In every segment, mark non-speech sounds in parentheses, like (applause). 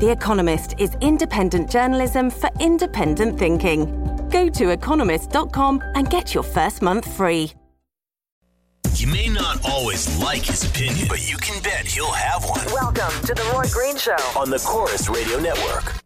The Economist is independent journalism for independent thinking. Go to economist.com and get your first month free. You may not always like his opinion, but you can bet he'll have one. Welcome to the Roy Green Show. On the Corus Radio Network.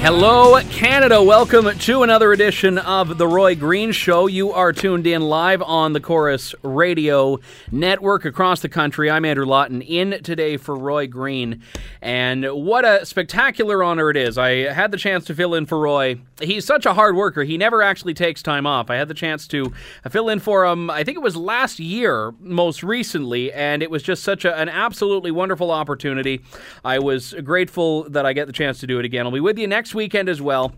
Hello, Canada. Welcome to another edition of The Roy Green Show. You are tuned in live on the Corus Radio Network across the country. I'm Andrew Lawton in today for Roy Green. And what a spectacular honor it is. I had the chance to fill in for Roy. He's such a hard worker. He never actually takes time off. I had the chance to fill in for him, I think it was last year, most recently, and it was just such a, an absolutely wonderful opportunity. I was grateful that I get the chance to do it again. I'll be with you next next weekend as well.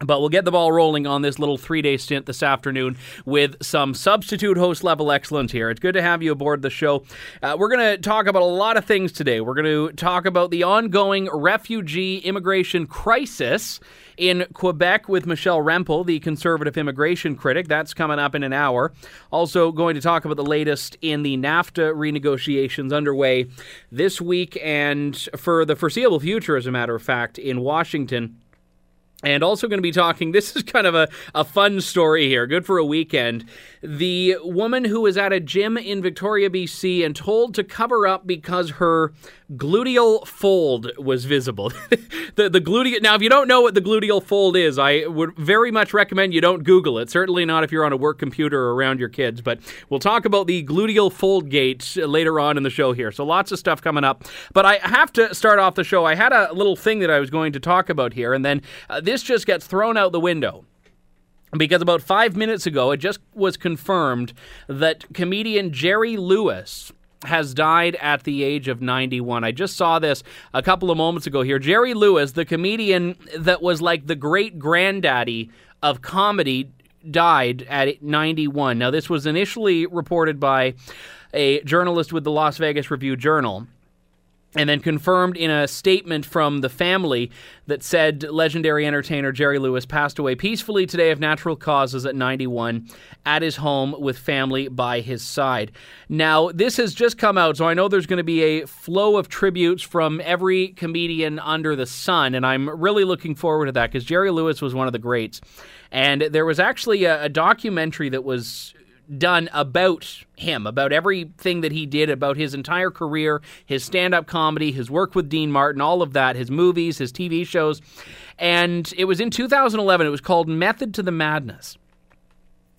But we'll get the ball rolling on this little three day stint this afternoon with some substitute host level excellence here. It's good to have you aboard the show. Uh, we're going to talk about a lot of things today. We're going to talk about the ongoing refugee immigration crisis in Quebec with Michelle Rempel, the conservative immigration critic. That's coming up in an hour. Also, going to talk about the latest in the NAFTA renegotiations underway this week and for the foreseeable future, as a matter of fact, in Washington. And also going to be talking, this is kind of a, a fun story here, good for a weekend. The woman who was at a gym in Victoria, BC, and told to cover up because her gluteal fold was visible. (laughs) the, the gluteal, now, if you don't know what the gluteal fold is, I would very much recommend you don't Google it. Certainly not if you're on a work computer or around your kids. But we'll talk about the gluteal fold gate later on in the show here. So lots of stuff coming up. But I have to start off the show. I had a little thing that I was going to talk about here, and then uh, this just gets thrown out the window because about five minutes ago, it just was confirmed that comedian Jerry Lewis has died at the age of 91. I just saw this a couple of moments ago here. Jerry Lewis, the comedian that was like the great granddaddy of comedy, died at 91. Now, this was initially reported by a journalist with the Las Vegas Review Journal and then confirmed in a statement from the family that said legendary entertainer Jerry Lewis passed away peacefully today of natural causes at 91 at his home with family by his side. Now, this has just come out, so I know there's going to be a flow of tributes from every comedian under the sun, and I'm really looking forward to that because Jerry Lewis was one of the greats. And there was actually a, a documentary that was done about him, about everything that he did, about his entire career, his stand up comedy, his work with Dean Martin, all of that, his movies, his TV shows. And it was in 2011. It was called Method to the Madness.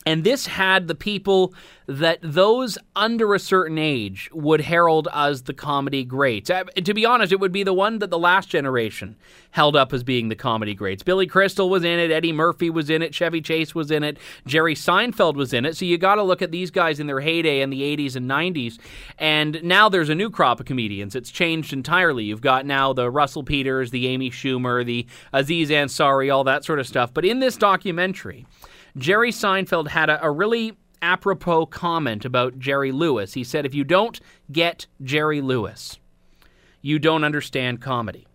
And this had the people that those under a certain age would herald as the comedy greats. Uh, to be honest, it would be the one that the last generation held up as being the comedy greats. Billy Crystal was in it, Eddie Murphy was in it, Chevy Chase was in it, Jerry Seinfeld was in it. So you got to look at these guys in their heyday in the 80s and 90s. And now there's a new crop of comedians. It's changed entirely. You've got now the Russell Peters, the Amy Schumer, the Aziz Ansari, all that sort of stuff. But in this documentary, Jerry Seinfeld had a, a really apropos comment about Jerry Lewis. He said, If you don't get Jerry Lewis, you don't understand comedy.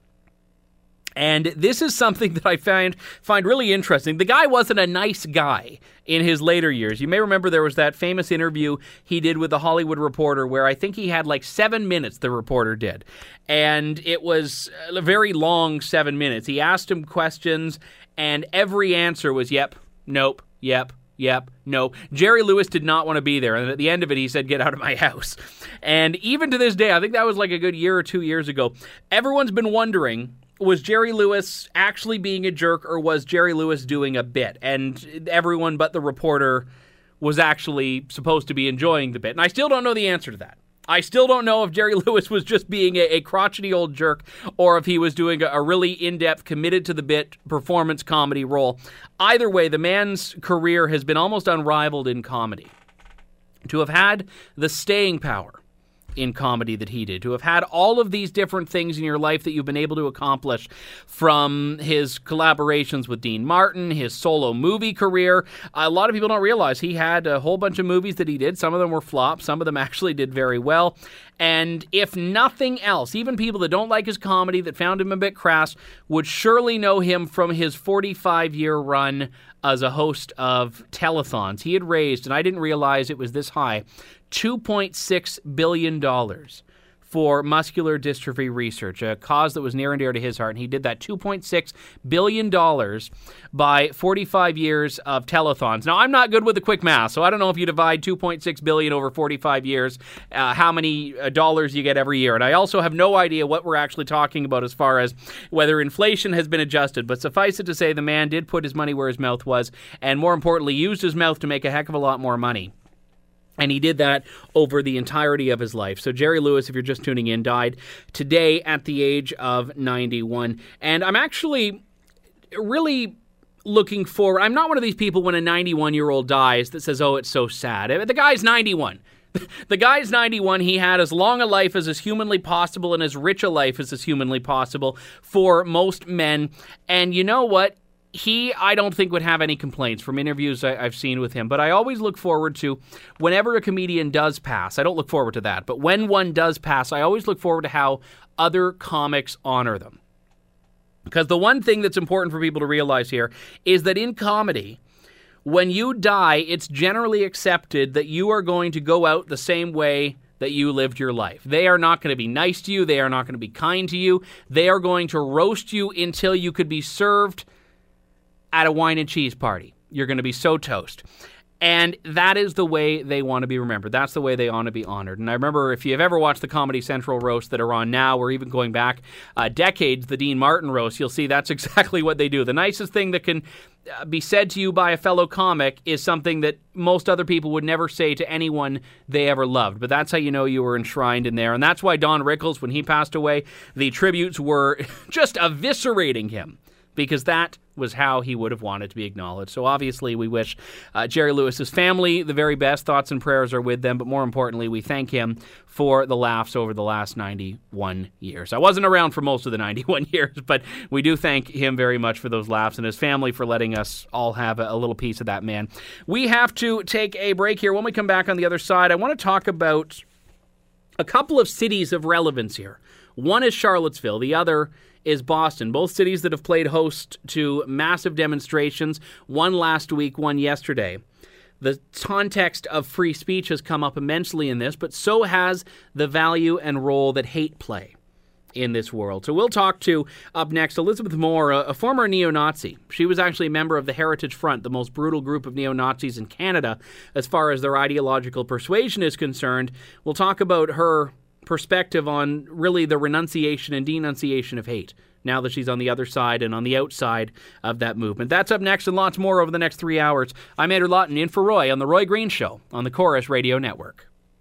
And this is something (laughs) that I find find really interesting. The guy wasn't a nice guy in his later years. You may remember there was that famous interview he did with the Hollywood Reporter where I think he had like 7 minutes the reporter did. And it was a very long 7 minutes. He asked him questions and every answer was yep, nope, yep, Yep, no. Jerry Lewis did not want to be there. And at the end of it, he said, Get out of my (laughs) house. And even to this day, I think that was like a good year or two years ago, everyone's been wondering was Jerry Lewis actually being a jerk or was Jerry Lewis doing a bit? And everyone but the reporter was actually supposed to be enjoying the bit. And I still don't know the answer to that. I still don't know if Jerry (laughs) Lewis was just being a, a crotchety old jerk or if he was doing a, a really in depth, committed to the bit performance comedy role. Either way, the man's career has been almost unrivaled in comedy. To have had the staying power in comedy that he did, to have had all of these different things in your life that you've been able to accomplish from his collaborations with Dean Martin, his solo movie career. A lot of people don't realize he had a whole bunch of movies that he did. Some of them were flops, some of them actually did very well. And if nothing else, even people that don't like his comedy, that found him a bit crass, would surely know him from his 45 year run as a host of telethons. He had raised, and I didn't realize it was this high, $2.6 billion for muscular dystrophy research, a cause that was near and dear to his heart. And he did that $2.6 billion by 45 years of telethons. Now, I'm not good with the quick math, so I don't know if you divide 2.6 billion over 45 years, uh, how many uh, dollars you get every year. And I also have no idea what we're actually talking about as far as whether inflation has been adjusted. But suffice it to say, the man did put his money where his mouth was, and more importantly, used his mouth to make a heck of a lot more money. And he did that over the entirety of his life. So, Jerry Lewis, if you're just tuning in, died today at the age of 91. And I'm actually really looking forward. I'm not one of these people when a 91 year old dies that says, oh, it's so sad. The guy's 91. (laughs) The guy's 91. He had as long a life as is humanly possible and as rich a life as is humanly possible for most men. And you know what? He, I don't think, would have any complaints from interviews I, have seen with him. But I always look forward to whenever a comedian does pass. I don't look forward to that, but when one does pass, I always look forward to how other comics honor them. Because the one thing that's important for people to realize here is that in comedy, when you die, it's generally accepted that you are going to go out the same way that you lived your life. They are not going to be nice to you. They are not going to be kind to you. They are going to roast you until you could be served at a wine and cheese party. You're going to be so toast. And that is the way they want to be remembered. That's the way they want to be honored. And I remember if you've ever watched the Comedy Central roast that are on now, or even going back uh, decades, the Dean Martin roast, you'll see that's (laughs) exactly what they do. The nicest thing that can uh, be said to you by a fellow comic is something that most other people would never say to anyone they ever loved. But that's how you know you were enshrined in there. And that's why Don Rickles, when he passed away, the tributes were (laughs) just eviscerating him because that was how he would have wanted to be acknowledged. So obviously, we wish uh, Jerry Lewis's family the very best. Thoughts and prayers are with them, but more importantly, we thank him for the laughs over the last 91 years. I wasn't around for most of the (laughs) 91 years, but we do thank him very much for those laughs and his family for letting us all have a, a little piece of that man. We have to take a break here. When we come back on the other side, I want to talk about a couple of cities of relevance here. One is Charlottesville, the other is Boston. Both cities that have played host to massive demonstrations, one last week, one yesterday. The context of free speech has come up immensely in this, but so has the value and role that hate play in this world. So we'll talk to up next Elizabeth Moore, a, former neo Nazi. She was actually a member of the Heritage Front, the most brutal group of neo Nazis in Canada as far as their ideological persuasion is concerned. We'll talk about her perspective on really the renunciation and denunciation of hate now that she's on the other side and on the outside of that movement. That's up next and lots more over the next three hours. I'm Andrew Lawton in for Roy on The Roy Green Show on the Corus Radio Network.